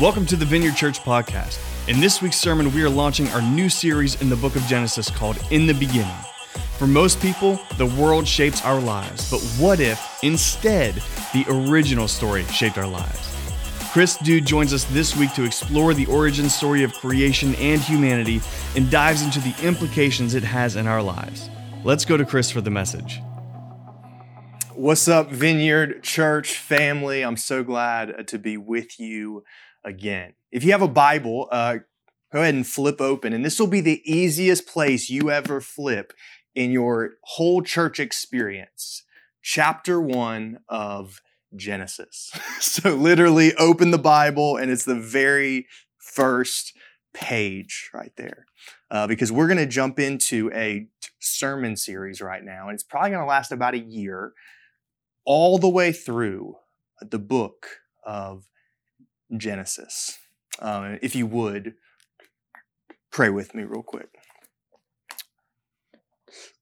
Welcome to the Vineyard Church podcast. In this week's sermon, we are launching our new series in the book of Genesis called In the Beginning. For most people, the world shapes our lives, but what if, instead, the original story shaped our lives? Chris Dew joins us this week to explore the origin story of creation and humanity and dives into the implications it has in our lives. Let's go to Chris for the message. What's up, Vineyard Church family? I'm so glad to be with you again. If you have a Bible, uh, go ahead and flip open, and this will be the easiest place you ever flip in your whole church experience. Chapter one of Genesis. so, literally, open the Bible, and it's the very first page right there. Uh, because we're going to jump into a sermon series right now, and it's probably going to last about a year, all the way through the book of Genesis. Um, if you would, pray with me real quick.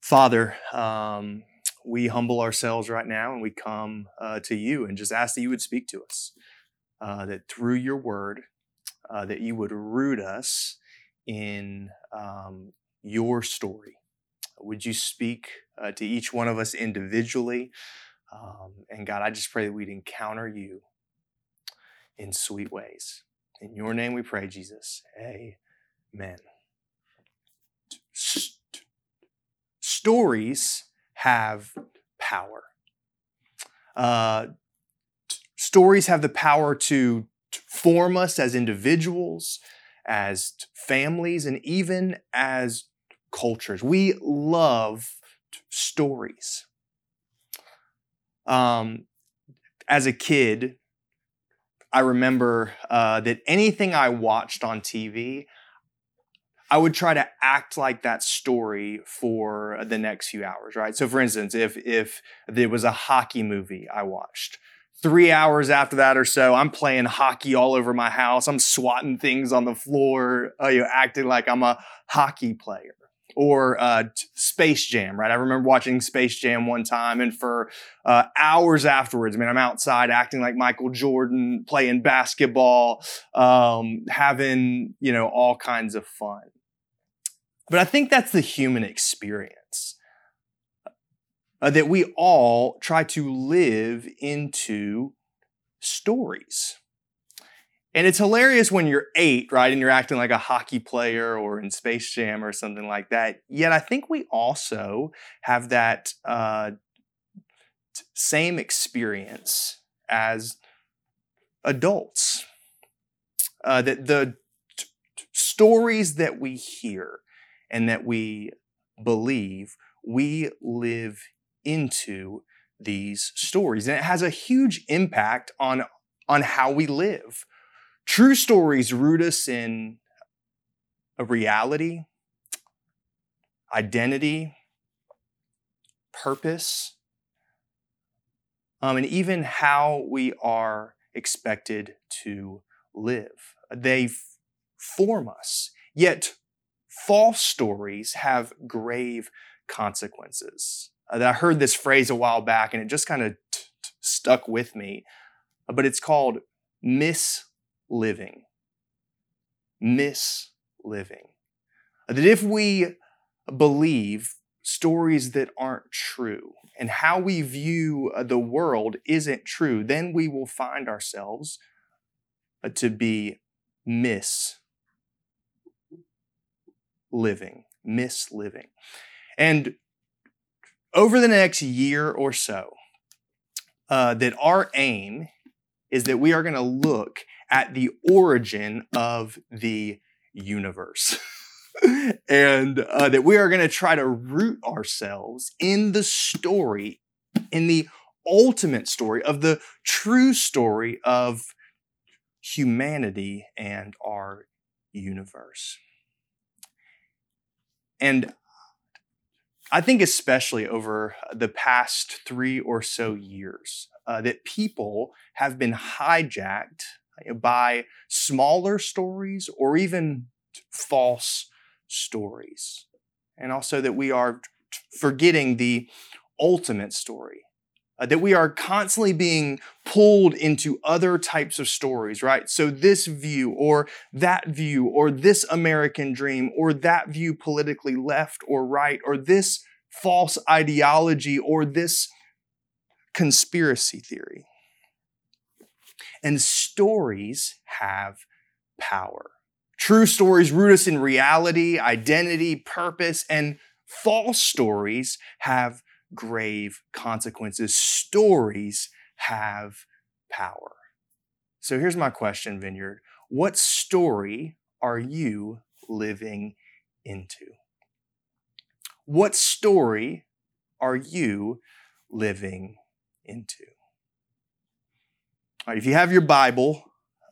Father, um, we humble ourselves right now and we come uh, to you and just ask that you would speak to us, uh, that through your word, uh, that you would root us in um, your story. Would you speak uh, to each one of us individually? Um, and God, I just pray that we'd encounter you in sweet ways. In your name we pray, Jesus. Amen. Stories have power. Uh, stories have the power to form us as individuals, as families, and even as cultures. We love stories. Um, as a kid, I remember uh, that anything I watched on TV, I would try to act like that story for the next few hours, right? So, for instance, if if there was a hockey movie I watched, three hours after that or so, I'm playing hockey all over my house. I'm swatting things on the floor, uh, you know, acting like I'm a hockey player or uh, Space Jam, right? I remember watching Space Jam one time, and for uh, hours afterwards, I mean, I'm outside acting like Michael Jordan, playing basketball, um, having you know all kinds of fun. But I think that's the human experience. Uh, that we all try to live into stories. And it's hilarious when you're eight, right? And you're acting like a hockey player or in Space Jam or something like that. Yet I think we also have that uh, same experience as adults. Uh, that the t- t- stories that we hear and that we believe, we live into these stories. And it has a huge impact on, on how we live True stories root us in a reality, identity, purpose, um, and even how we are expected to live. They form us. Yet, false stories have grave consequences. Uh, I heard this phrase a while back and it just kind of t- t- stuck with me, but it's called mis living. Miss living. That if we believe stories that aren't true and how we view uh, the world isn't true, then we will find ourselves uh, to be miss living, misliving. And over the next year or so, uh, that our aim is that we are going to look at the origin of the universe. and uh, that we are going to try to root ourselves in the story, in the ultimate story of the true story of humanity and our universe. And I think, especially over the past three or so years, uh, that people have been hijacked by smaller stories or even false stories. And also that we are forgetting the ultimate story uh, that we are constantly being pulled into other types of stories, right? So, this view, or that view, or this American dream, or that view politically left or right, or this false ideology, or this conspiracy theory. And stories have power. True stories root us in reality, identity, purpose, and false stories have grave consequences. Stories have power. So here's my question, Vineyard. What story are you living into? What story are you living into? All right, if you have your Bible,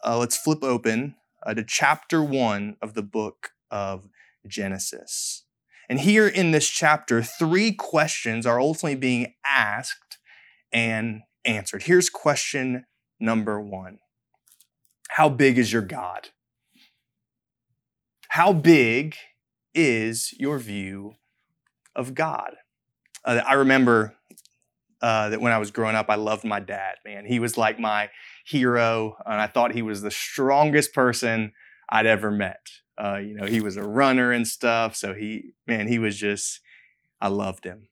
uh, let's flip open uh, to chapter one of the book of Genesis. And here in this chapter, three questions are ultimately being asked and answered. Here's question number one How big is your God? How big is your view of God? Uh, I remember uh, that when I was growing up, I loved my dad, man. He was like my hero, and I thought he was the strongest person I'd ever met. Uh, you know, he was a runner and stuff. So he, man, he was just, I loved him.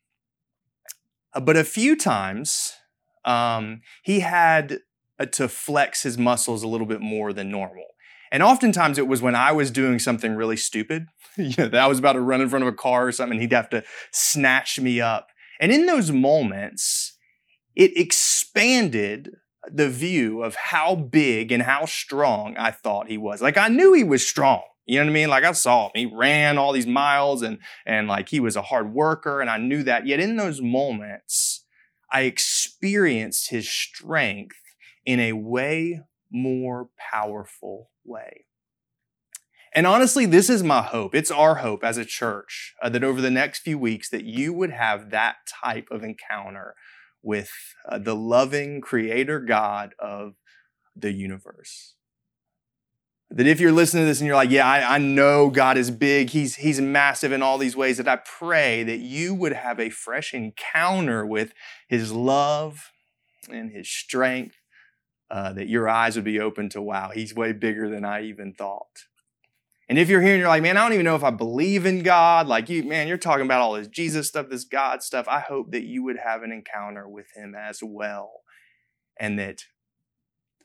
Uh, but a few times, um, he had uh, to flex his muscles a little bit more than normal. And oftentimes it was when I was doing something really stupid, you know, that I was about to run in front of a car or something, he'd have to snatch me up. And in those moments, it expanded the view of how big and how strong I thought he was. Like I knew he was strong. You know what I mean? Like I saw him. He ran all these miles and and like he was a hard worker and I knew that. Yet in those moments, I experienced his strength in a way more powerful way. And honestly, this is my hope. It's our hope as a church uh, that over the next few weeks that you would have that type of encounter with uh, the loving creator God of the universe. That if you're listening to this and you're like, yeah, I, I, know God is big, he's, he's massive in all these ways, that I pray that you would have a fresh encounter with His love and His strength, uh, that your eyes would be open to, wow, He's way bigger than I even thought. And if you're here and you're like, man, I don't even know if I believe in God, like you, man, you're talking about all this Jesus stuff, this God stuff. I hope that you would have an encounter with Him as well. And that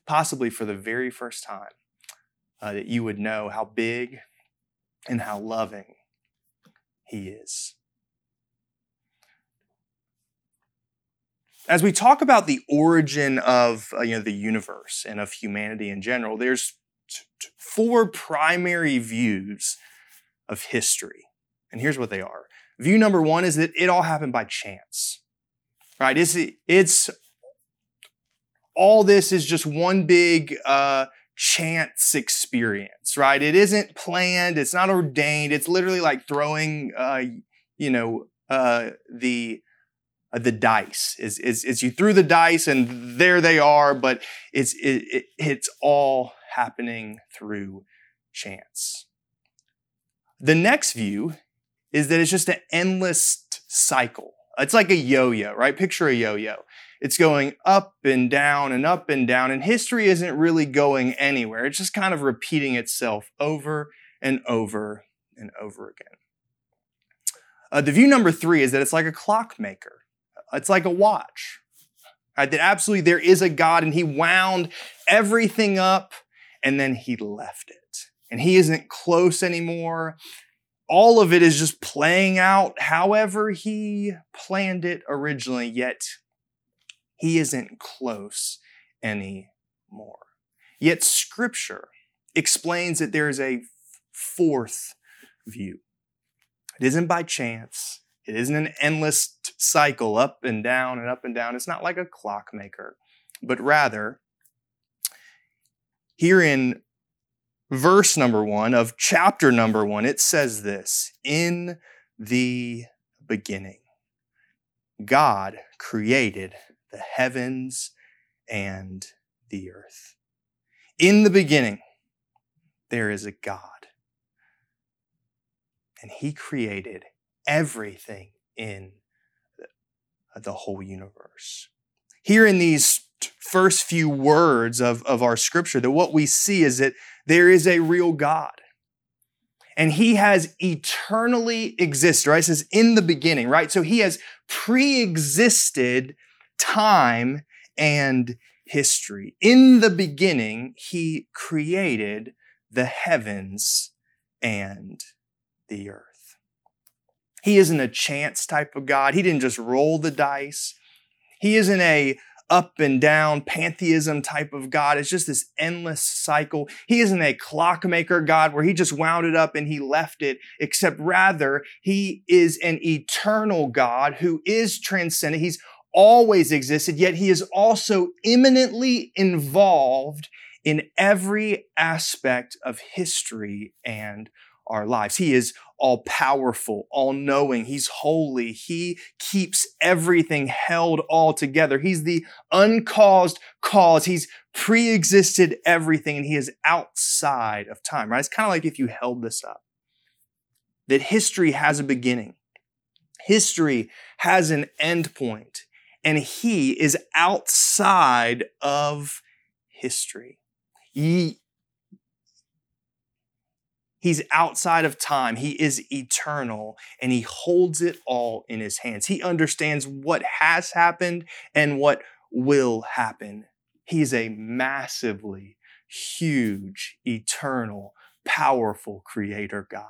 possibly for the very first time, uh, that you would know how big and how loving He is. As we talk about the origin of uh, you know the universe and of humanity in general, there's four primary views of history, and here's what they are. View number one is that it all happened by chance, right? It's it's all this is just one big uh, chance experience, right? It isn't planned, it's not ordained. It's literally like throwing, uh, you know, uh, the uh, the dice. Is, is is you threw the dice and there they are, but it's it, it, it's all happening through chance. The next view is that it's just an endless cycle. It's like a yo-yo, right? Picture a yo-yo. It's going up and down and up and down, and history isn't really going anywhere. It's just kind of repeating itself over and over and over again. Uh, the view number three is that it's like a clockmaker. It's like a watch. Right? That absolutely there is a God and he wound everything up and then he left it. And he isn't close anymore. All of it is just playing out however he planned it originally, yet he isn't close anymore. Yet Scripture explains that there is a fourth view. It isn't by chance. It isn't an endless cycle up and down and up and down. It's not like a clockmaker, but rather, here in verse number one of chapter number one, it says this In the beginning, God created the heavens and the earth. In the beginning, there is a God, and He created everything in the whole universe. here in these first few words of, of our scripture that what we see is that there is a real God. And he has eternally existed, right? It says in the beginning, right? So he has pre existed time and history. In the beginning, he created the heavens and the earth. He isn't a chance type of God. He didn't just roll the dice. He isn't a up and down pantheism type of God. It's just this endless cycle. He isn't a clockmaker God where he just wound it up and he left it, except rather he is an eternal God who is transcendent. He's always existed, yet he is also immanently involved in every aspect of history and our lives. He is all powerful, all knowing. He's holy. He keeps everything held all together. He's the uncaused cause. He's pre existed everything and he is outside of time, right? It's kind of like if you held this up that history has a beginning, history has an end point, and he is outside of history. He, He's outside of time. He is eternal and he holds it all in his hands. He understands what has happened and what will happen. He's a massively huge, eternal, powerful creator God.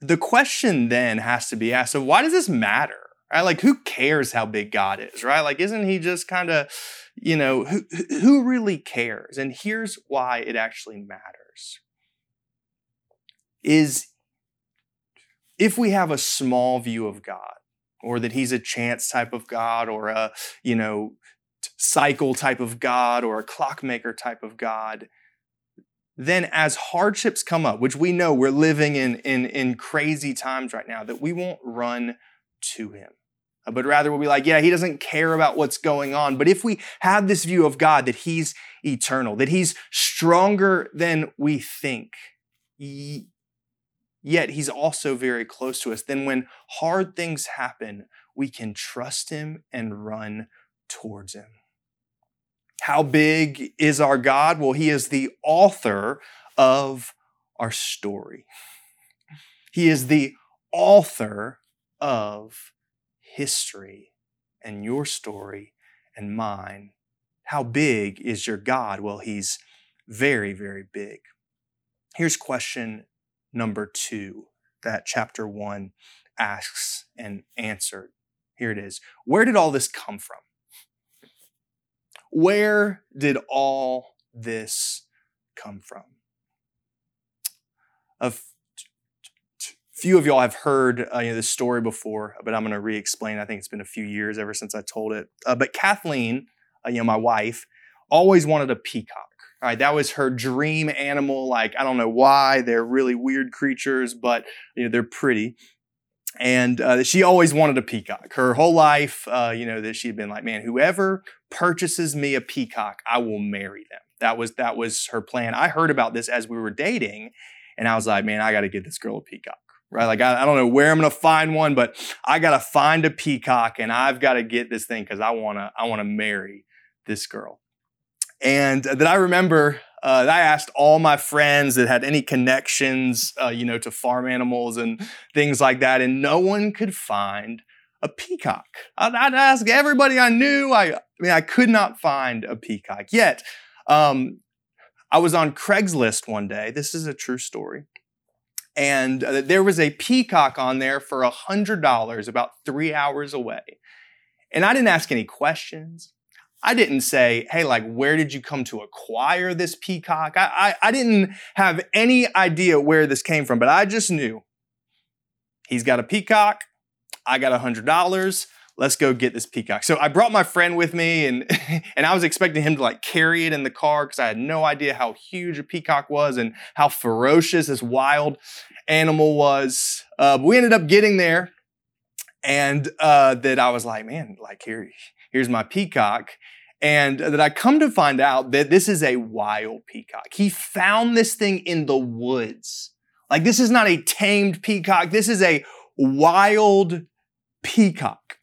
The question then has to be asked so, why does this matter? Right? Like, who cares how big God is, right? Like, isn't he just kind of you know, who, who really cares? And here's why it actually matters. Is if we have a small view of God, or that he's a chance type of God, or a, you know, cycle type of God, or a clockmaker type of God, then as hardships come up, which we know we're living in, in, in crazy times right now, that we won't run to him uh, but rather we'll be like, yeah, he doesn't care about what's going on. But if we have this view of God that he's eternal, that he's stronger than we think, yet he's also very close to us, then when hard things happen, we can trust him and run towards him. How big is our God? Well, he is the author of our story. He is the author of history and your story and mine. How big is your God? Well, he's very, very big. Here's question number two that chapter one asks and answered. Here it is. Where did all this come from? Where did all this come from? Of few of y'all have heard uh, you know, this story before, but I'm going to re-explain. I think it's been a few years ever since I told it. Uh, but Kathleen, uh, you know, my wife, always wanted a peacock. All right, that was her dream animal. Like I don't know why they're really weird creatures, but you know they're pretty. And uh, she always wanted a peacock. Her whole life, uh, you know, that she'd been like, man, whoever purchases me a peacock, I will marry them. That was that was her plan. I heard about this as we were dating, and I was like, man, I got to get this girl a peacock right? Like, I, I don't know where I'm going to find one, but I got to find a peacock and I've got to get this thing because I want to, I want to marry this girl. And that I remember uh, I asked all my friends that had any connections, uh, you know, to farm animals and things like that, and no one could find a peacock. I'd, I'd ask everybody I knew. I, I, mean, I could not find a peacock. Yet, um, I was on Craigslist one day. This is a true story and uh, there was a peacock on there for a $100 about three hours away. And I didn't ask any questions. I didn't say, hey, like, where did you come to acquire this peacock? I, I, I didn't have any idea where this came from, but I just knew he's got a peacock. I got a $100 let's go get this peacock. So I brought my friend with me and and I was expecting him to like carry it in the car because I had no idea how huge a peacock was and how ferocious this wild animal was. Uh, we ended up getting there and uh, that I was like, man, like here, here's my peacock. And that I come to find out that this is a wild peacock. He found this thing in the woods. Like this is not a tamed peacock. This is a wild peacock.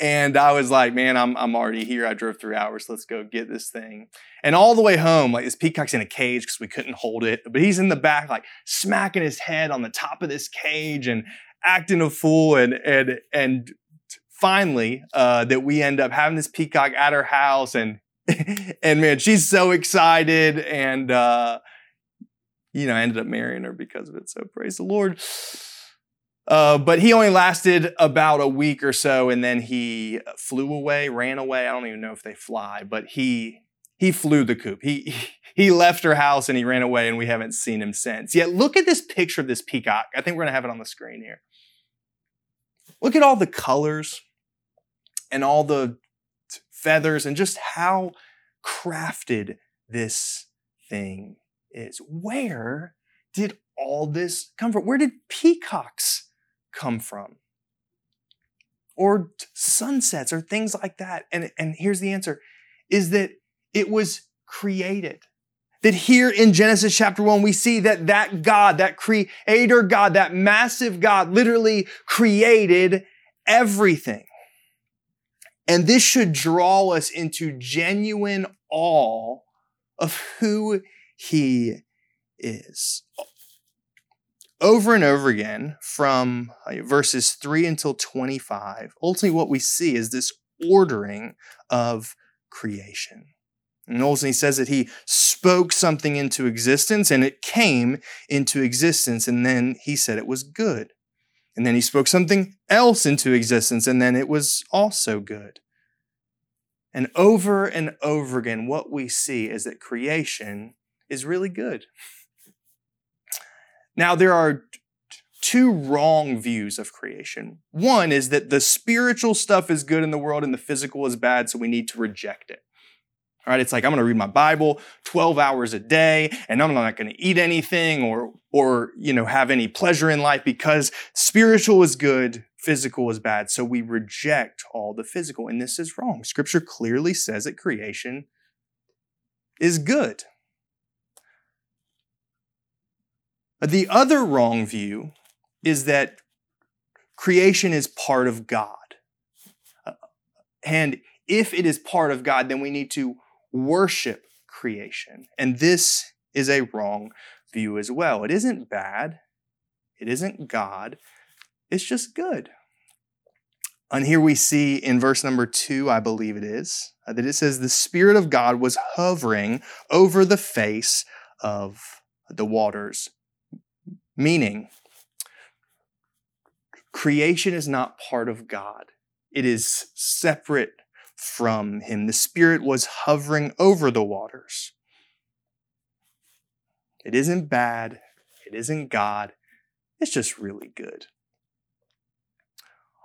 And I was like, man, I'm, I'm already here. I drove three hours. Let's go get this thing. And all the way home, like this peacock's in a cage because we couldn't hold it, but he's in the back, like smacking his head on the top of this cage and acting a fool. And, and, and finally, uh, that we end up having this peacock at our house and, and man, she's so excited. And, uh, you know, I ended up marrying her because of it. So praise the Lord. Uh, but he only lasted about a week or so, and then he flew away, ran away. I don't even know if they fly, but he he flew the coop. He he left her house and he ran away, and we haven't seen him since. Yet look at this picture of this peacock. I think we're gonna have it on the screen here. Look at all the colors and all the feathers and just how crafted this thing is. Where did all this come from? Where did peacocks come from? Or sunsets or things like that. And, and here's the answer is that it was created. That here in Genesis chapter one, we see that that God, that creator God, that massive God literally created everything. And this should draw us into genuine awe of who he is over and over again from uh, verses 3 until 25, ultimately what we see is this ordering of creation. And ultimately he says that he spoke something into existence and it came into existence, and then he said it was good. And then he spoke something else into existence, and then it was also good. And over and over again, what we see is that creation is really good. Now, there are two wrong views of creation. One is that the spiritual stuff is good in the world and the physical is bad, so we need to reject it. All right, it's like I'm going to read my Bible 12 hours a day and I'm not going to eat anything or or you know have any pleasure in life because spiritual is good, physical is bad. So we reject all the physical and this is wrong. Scripture clearly says that creation is good. The other wrong view is that creation is part of God. And if it is part of God, then we need to worship creation. And this is a wrong view as well. It isn't bad, it isn't God, it's just good. And here we see in verse number two, I believe it is, uh, that it says, The Spirit of God was hovering over the face of the waters. Meaning, creation is not part of God, it is separate from Him. The Spirit was hovering over the waters. It isn't bad, it isn't God, it's just really good.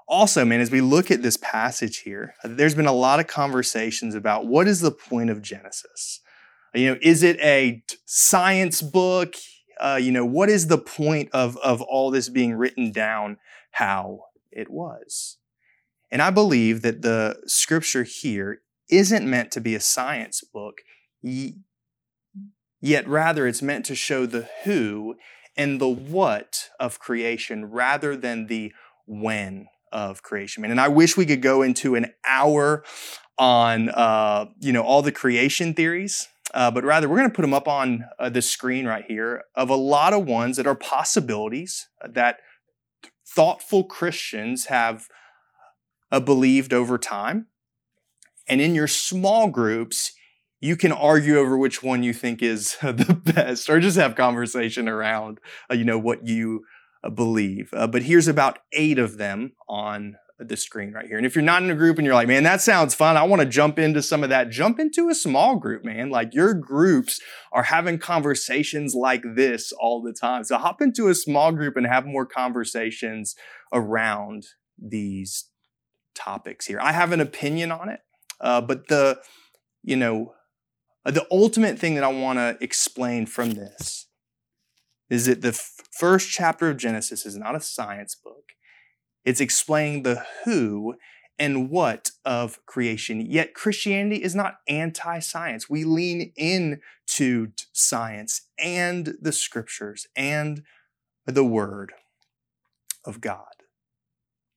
Also, man, as we look at this passage here, there's been a lot of conversations about what is the point of Genesis? You know, is it a science book? Uh, you know, what is the point of, of all this being written down how it was? And I believe that the scripture here isn't meant to be a science book, yet rather it's meant to show the who and the what of creation rather than the when of creation. And I wish we could go into an hour on, uh, you know, all the creation theories uh, but rather we're going to put them up on uh, the screen right here of a lot of ones that are possibilities that thoughtful Christians have uh, believed over time. And in your small groups, you can argue over which one you think is the best, or just have conversation around, uh, you know, what you uh, believe. Uh, but here's about eight of them on the screen right here. And if you're not in a group and you're like, man, that sounds fun. I want to jump into some of that. Jump into a small group, man. Like your groups are having conversations like this all the time. So hop into a small group and have more conversations around these topics here. I have an opinion on it, uh, but the, you know, the ultimate thing that I want to explain from this is that the f- first chapter of Genesis is not a science book. It's explaining the who and what of creation. Yet Christianity is not anti science. We lean into science and the scriptures and the word of God.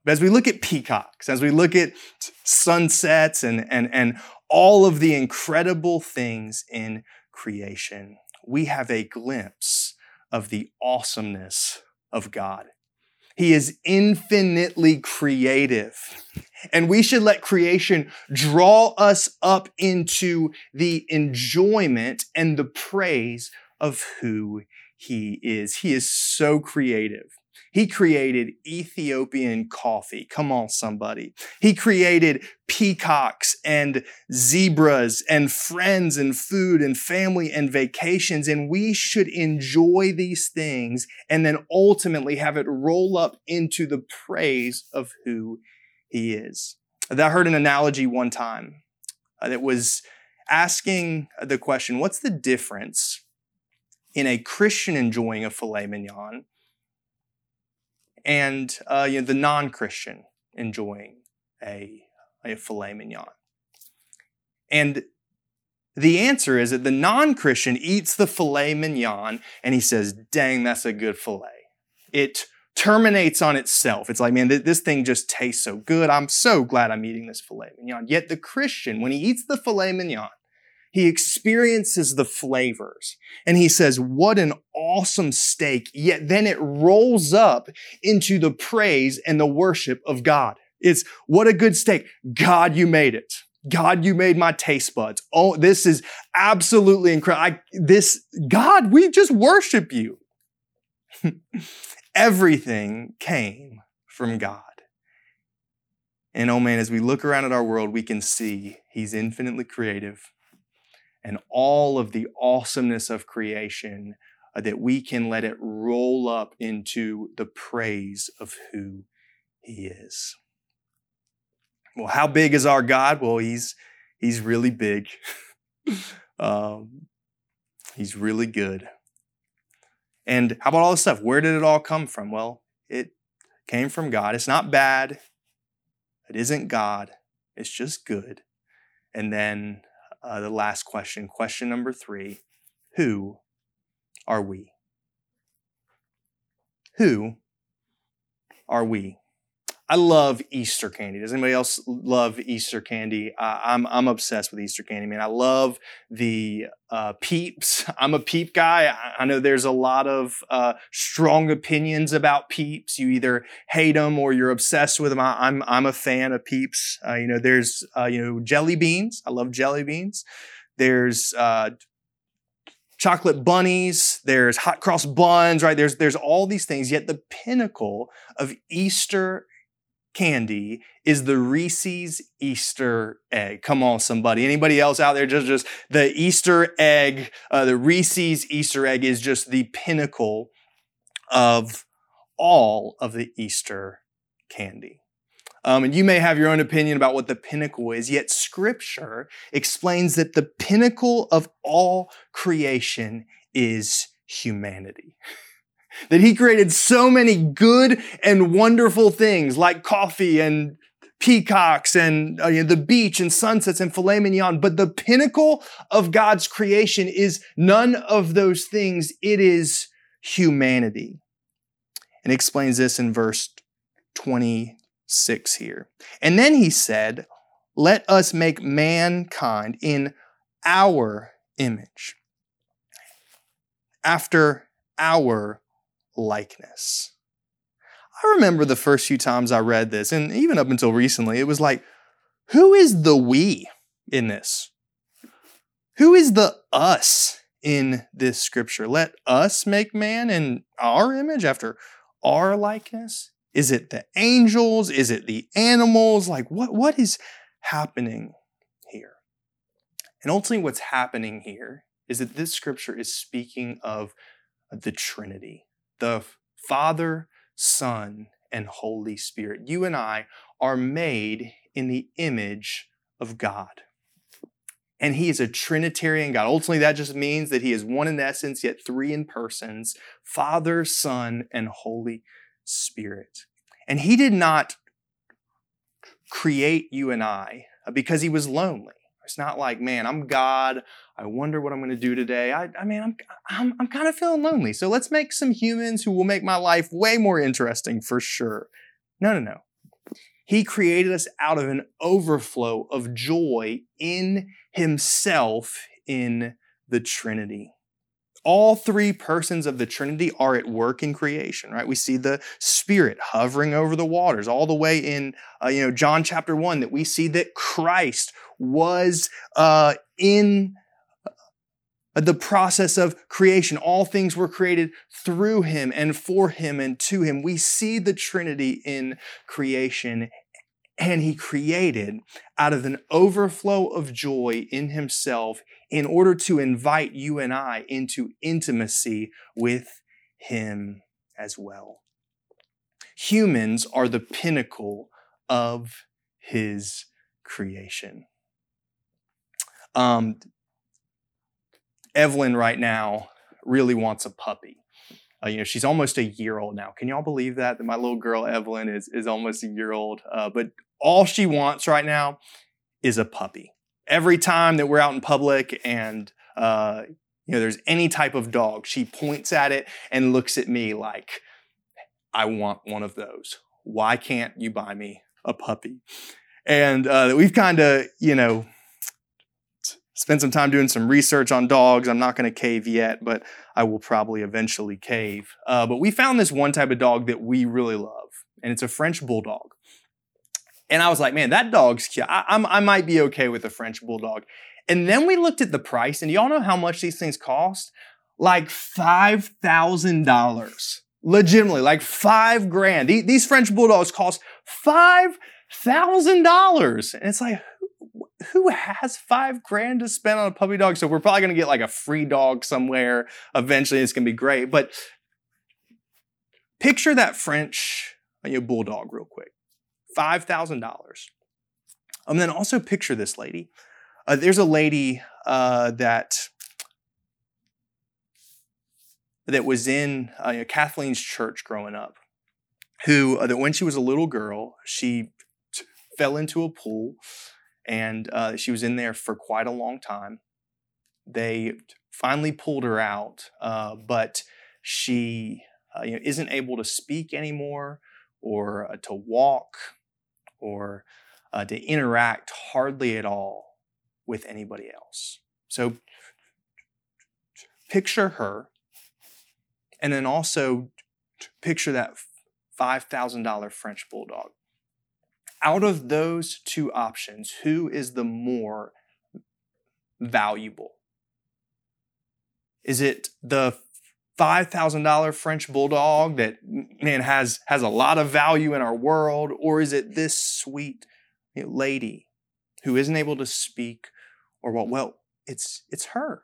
But As we look at peacocks, as we look at sunsets and, and, and all of the incredible things in creation, we have a glimpse of the awesomeness of God. He is infinitely creative. And we should let creation draw us up into the enjoyment and the praise of who he is. He is so creative. He created Ethiopian coffee. Come on, somebody. He created peacocks and zebras and friends and food and family and vacations. And we should enjoy these things and then ultimately have it roll up into the praise of who he is. I heard an analogy one time that was asking the question, what's the difference in a Christian enjoying a filet mignon and uh, you know, the non-Christian enjoying a, a filet mignon. And the answer is that the non-Christian eats the filet mignon and he says, dang, that's a good filet. It terminates on itself. It's like, man, this thing just tastes so good. I'm so glad I'm eating this filet mignon. Yet the Christian, when he eats the filet mignon, he experiences the flavors and he says, what an awesome steak. Yet then it rolls up into the praise and the worship of God. It's what a good steak. God, you made it. God, you made my taste buds. Oh, this is absolutely incredible. This, God, we just worship you. Everything came from God. And oh man, as we look around at our world, we can see He's infinitely creative and all of the awesomeness of creation uh, that we can let it roll up into the praise of who he is. Well, how big is our God? Well, he's he's really big. um, he's really good. And how about all this stuff? Where did it all come from? Well, it came from God. It's not bad. It isn't God. It's just good. And then uh, the last question, question number three Who are we? Who are we? I love Easter candy. Does anybody else love Easter candy? Uh, I'm I'm obsessed with Easter candy, man. I love the uh, peeps. I'm a peep guy. I, I know there's a lot of uh, strong opinions about peeps. You either hate them or you're obsessed with them. I, am I'm, I'm a fan of peeps. Uh, you know, there's uh, you know jelly beans. I love jelly beans. There's uh, chocolate bunnies, there's hot cross buns, right? There's there's all these things. Yet the pinnacle of Easter candy is the Reese's Easter egg. Come on, somebody. Anybody else out there? Just, just the Easter egg, uh, the Reese's Easter egg is just the pinnacle of all of the Easter candy. Um, and you may have your own opinion about what the pinnacle is, yet Scripture explains that the pinnacle of all creation is humanity. that he created so many good and wonderful things like coffee and peacocks and uh, you know, the beach and sunsets and filet mignon. But the pinnacle of God's creation is none of those things. It is humanity. And explains this in verse 26 here. And then he said, let us make mankind in our image after our likeness. I remember the first few times I read this, and even up until recently, it was like, who is the we in this? Who is the us in this scripture? Let us make man in our image after our likeness? Is it the angels? Is it the animals? Like, what, what is happening here? And ultimately, what's happening here is that this scripture is speaking of the Trinity the Father, Son, and Holy Spirit. You and I are made in the image of God. And he is a Trinitarian God. Ultimately, that just means that he is one in essence, yet three in persons Father, Son, and Holy Spirit. And he did not create you and I uh, because he was lonely. It's not like, man, I'm God. I wonder what I'm going to do today. I, I mean, I'm, I'm, I'm kind of feeling lonely. So let's make some humans who will make my life way more interesting for sure. No, no, no. He created us out of an overflow of joy in Himself in the Trinity. All three persons of the Trinity are at work in creation, right? We see the Spirit hovering over the waters, all the way in, uh, you know, John chapter one, that we see that Christ was uh, in the process of creation. All things were created through him and for him and to him. We see the Trinity in creation and he created out of an overflow of joy in himself in order to invite you and I into intimacy with him as well. Humans are the pinnacle of his creation. Um, Evelyn right now really wants a puppy. Uh, you know, she's almost a year old now. Can y'all believe that? That my little girl Evelyn is is almost a year old. Uh, but all she wants right now is a puppy. Every time that we're out in public and uh, you know there's any type of dog, she points at it and looks at me like, "I want one of those. Why can't you buy me a puppy?" And uh, we've kind of you know spend some time doing some research on dogs. I'm not going to cave yet, but I will probably eventually cave. Uh, but we found this one type of dog that we really love, and it's a French bulldog. And I was like, man, that dog's cute. I, I might be okay with a French bulldog. And then we looked at the price, and y'all know how much these things cost? Like $5,000. Legitimately, like five grand. These French bulldogs cost $5,000. And it's like, who has five grand to spend on a puppy dog? So we're probably going to get like a free dog somewhere. Eventually, it's going to be great. But picture that French you know, bulldog real quick. $5,000. And then also picture this lady. Uh, there's a lady uh, that that was in uh, you know, Kathleen's church growing up, who uh, that when she was a little girl, she fell into a pool and uh, she was in there for quite a long time. They finally pulled her out, uh, but she uh, you know, isn't able to speak anymore, or uh, to walk, or uh, to interact hardly at all with anybody else. So picture her, and then also picture that $5,000 French bulldog out of those two options, who is the more valuable? Is it the $5,000 French bulldog that man has has a lot of value in our world or is it this sweet lady who isn't able to speak or what well it's it's her.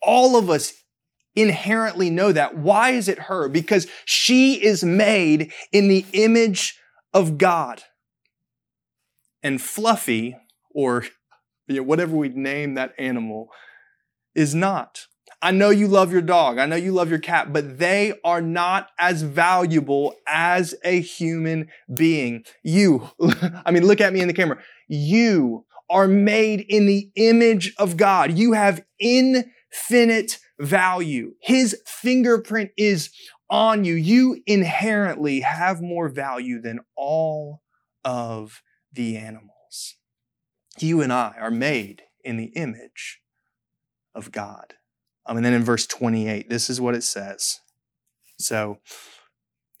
All of us inherently know that. Why is it her? Because she is made in the image of God. And Fluffy, or you know, whatever we name that animal, is not. I know you love your dog. I know you love your cat, but they are not as valuable as a human being. You, I mean, look at me in the camera. You are made in the image of God. You have infinite value. His fingerprint is on you. You inherently have more value than all of the animals. You and I are made in the image of God. Um, and then in verse 28, this is what it says. So,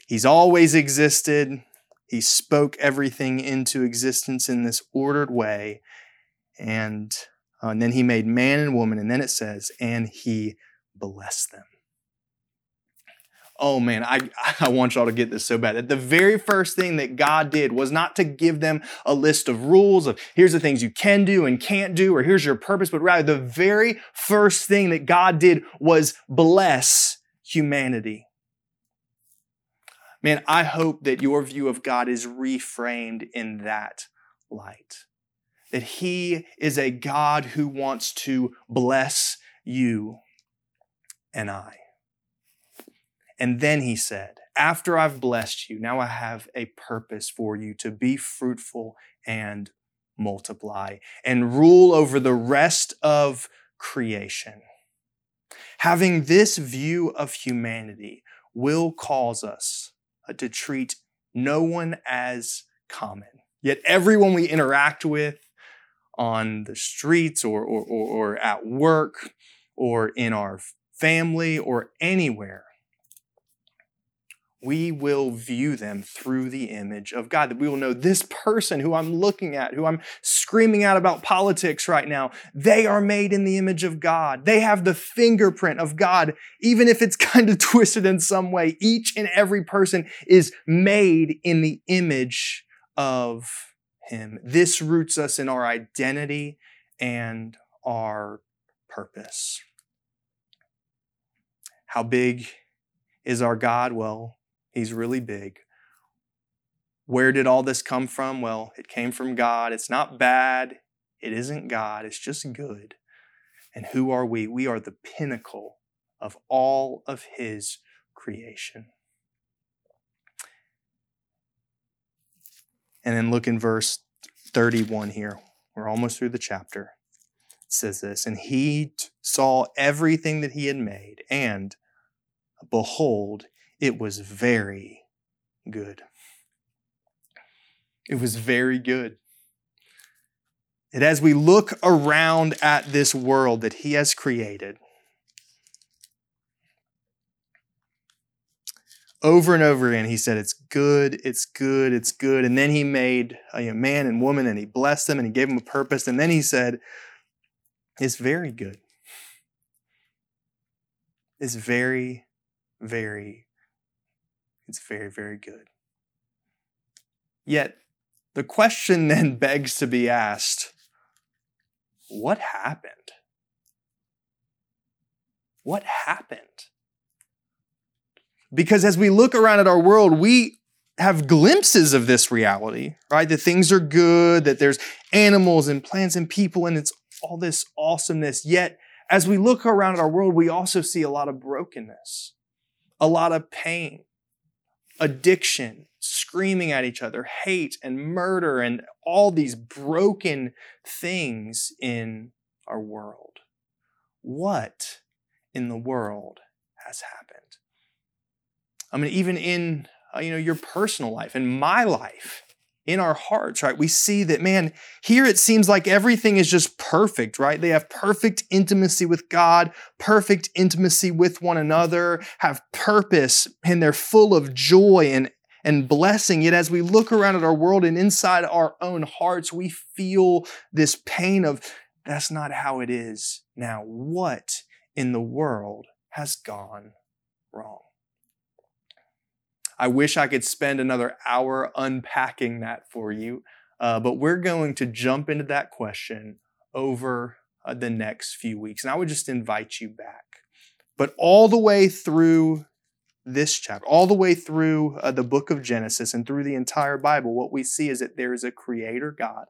He's always existed. He spoke everything into existence in this ordered way. And, uh, and then He made man and woman. And then it says, and He blessed them oh man, I, I want y'all to get this so bad. That the very first thing that God did was not to give them a list of rules of here's the things you can do and can't do, or here's your purpose, but rather the very first thing that God did was bless humanity. Man, I hope that your view of God is reframed in that light. That He is a God who wants to bless you and I. And then he said, After I've blessed you, now I have a purpose for you to be fruitful and multiply and rule over the rest of creation. Having this view of humanity will cause us uh, to treat no one as common. Yet everyone we interact with on the streets or, or, or, or at work or in our family or anywhere we will view them through the image of God. That we will know this person who I'm looking at, who I'm screaming out about politics right now, they are made in the image of God. They have the fingerprint of God, even if it's kind of twisted in some way. Each and every person is made in the image of Him. This roots us in our identity and our purpose. How big is our God? Well, He's really big. Where did all this come from? Well, it came from God. It's not bad. It isn't God. It's just good. And who are we? We are the pinnacle of all of His creation. And then look in verse 31 here. We're almost through the chapter. It says this And he saw everything that he had made, and behold, it was very good. It was very good. And as we look around at this world that He has created, over and over again, He said, It's good, it's good, it's good. And then He made a man and woman and He blessed them and He gave them a purpose. And then He said, It's very good. It's very, very it's very, very good. Yet, the question then begs to be asked what happened? What happened? Because as we look around at our world, we have glimpses of this reality, right? That things are good, that there's animals and plants and people, and it's all this awesomeness. Yet, as we look around at our world, we also see a lot of brokenness, a lot of pain, addiction, screaming at each other, hate and murder, and all these broken things in our world. What in the world has happened? I mean, even in uh, you know your personal life, in my life, in our hearts, right? We see that, man, here it seems like everything is just perfect, right? They have perfect intimacy with God, perfect intimacy with one another, have purpose, and they're full of joy and, and blessing. Yet as we look around at our world and inside our own hearts, we feel this pain of that's not how it is now. What in the world has gone wrong? I wish I could spend another hour unpacking that for you, uh, but we're going to jump into that question over uh, the next few weeks. And I would just invite you back. But all the way through this chapter, all the way through uh, the book of Genesis and through the entire Bible, what we see is that there is a creator God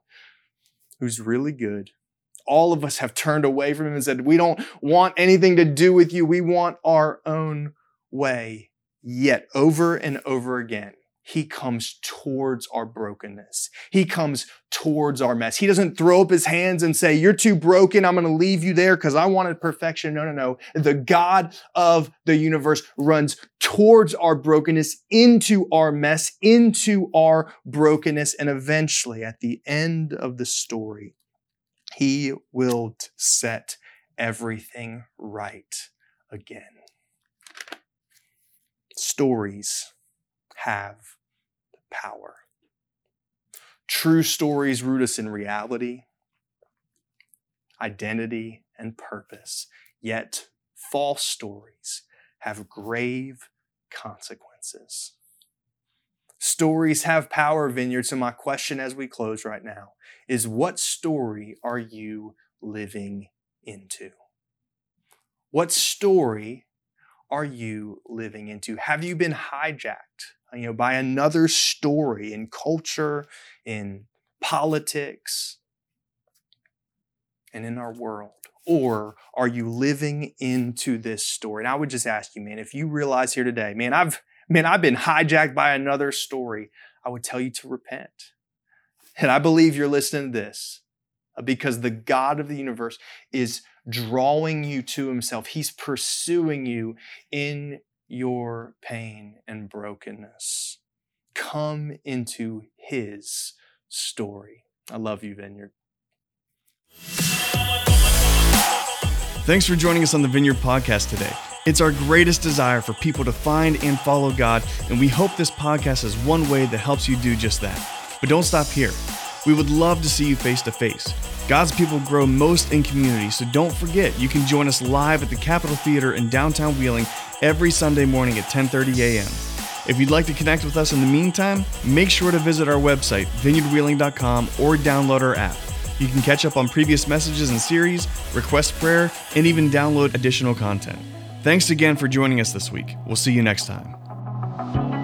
who's really good. All of us have turned away from him and said, We don't want anything to do with you. We want our own way. Yet, over and over again, he comes towards our brokenness. He comes towards our mess. He doesn't throw up his hands and say, You're too broken. I'm going to leave you there because I wanted perfection. No, no, no. The God of the universe runs towards our brokenness, into our mess, into our brokenness. And eventually, at the end of the story, he will set everything right again stories have power. True stories root us in reality, identity, and purpose. Yet, false stories have grave consequences. Stories have power, Vineyard. So, my question as we close right now is what story are you living into? What story are you living into? Have you been hijacked, you know, by another story in culture, in politics, and in our world? Or are you living into this story? And I would just ask you, man, if you realize here today, man, I've man, I've been hijacked by another story, I would tell you to repent. And I believe you're listening to this uh, because the God of the universe is drawing you to himself. He's pursuing you in your pain and brokenness. come into his story. I love you, Vineyard. Thanks for joining us on the Vineyard Podcast today. It's our greatest desire for people to find and follow God, and we hope this podcast is one way that helps you do just that. But don't stop here. We would love to see you face to face. God's people grow most in community, so don't forget you can join us live at the Capitol Theater in downtown Wheeling every Sunday morning at 10:30 a.m. If you'd like to connect with us in the meantime, make sure to visit our website, vineyardwheeling.com, or download our app. You can catch up on previous messages and series, request prayer, and even download additional content. Thanks again for joining us this week. We'll see you next time.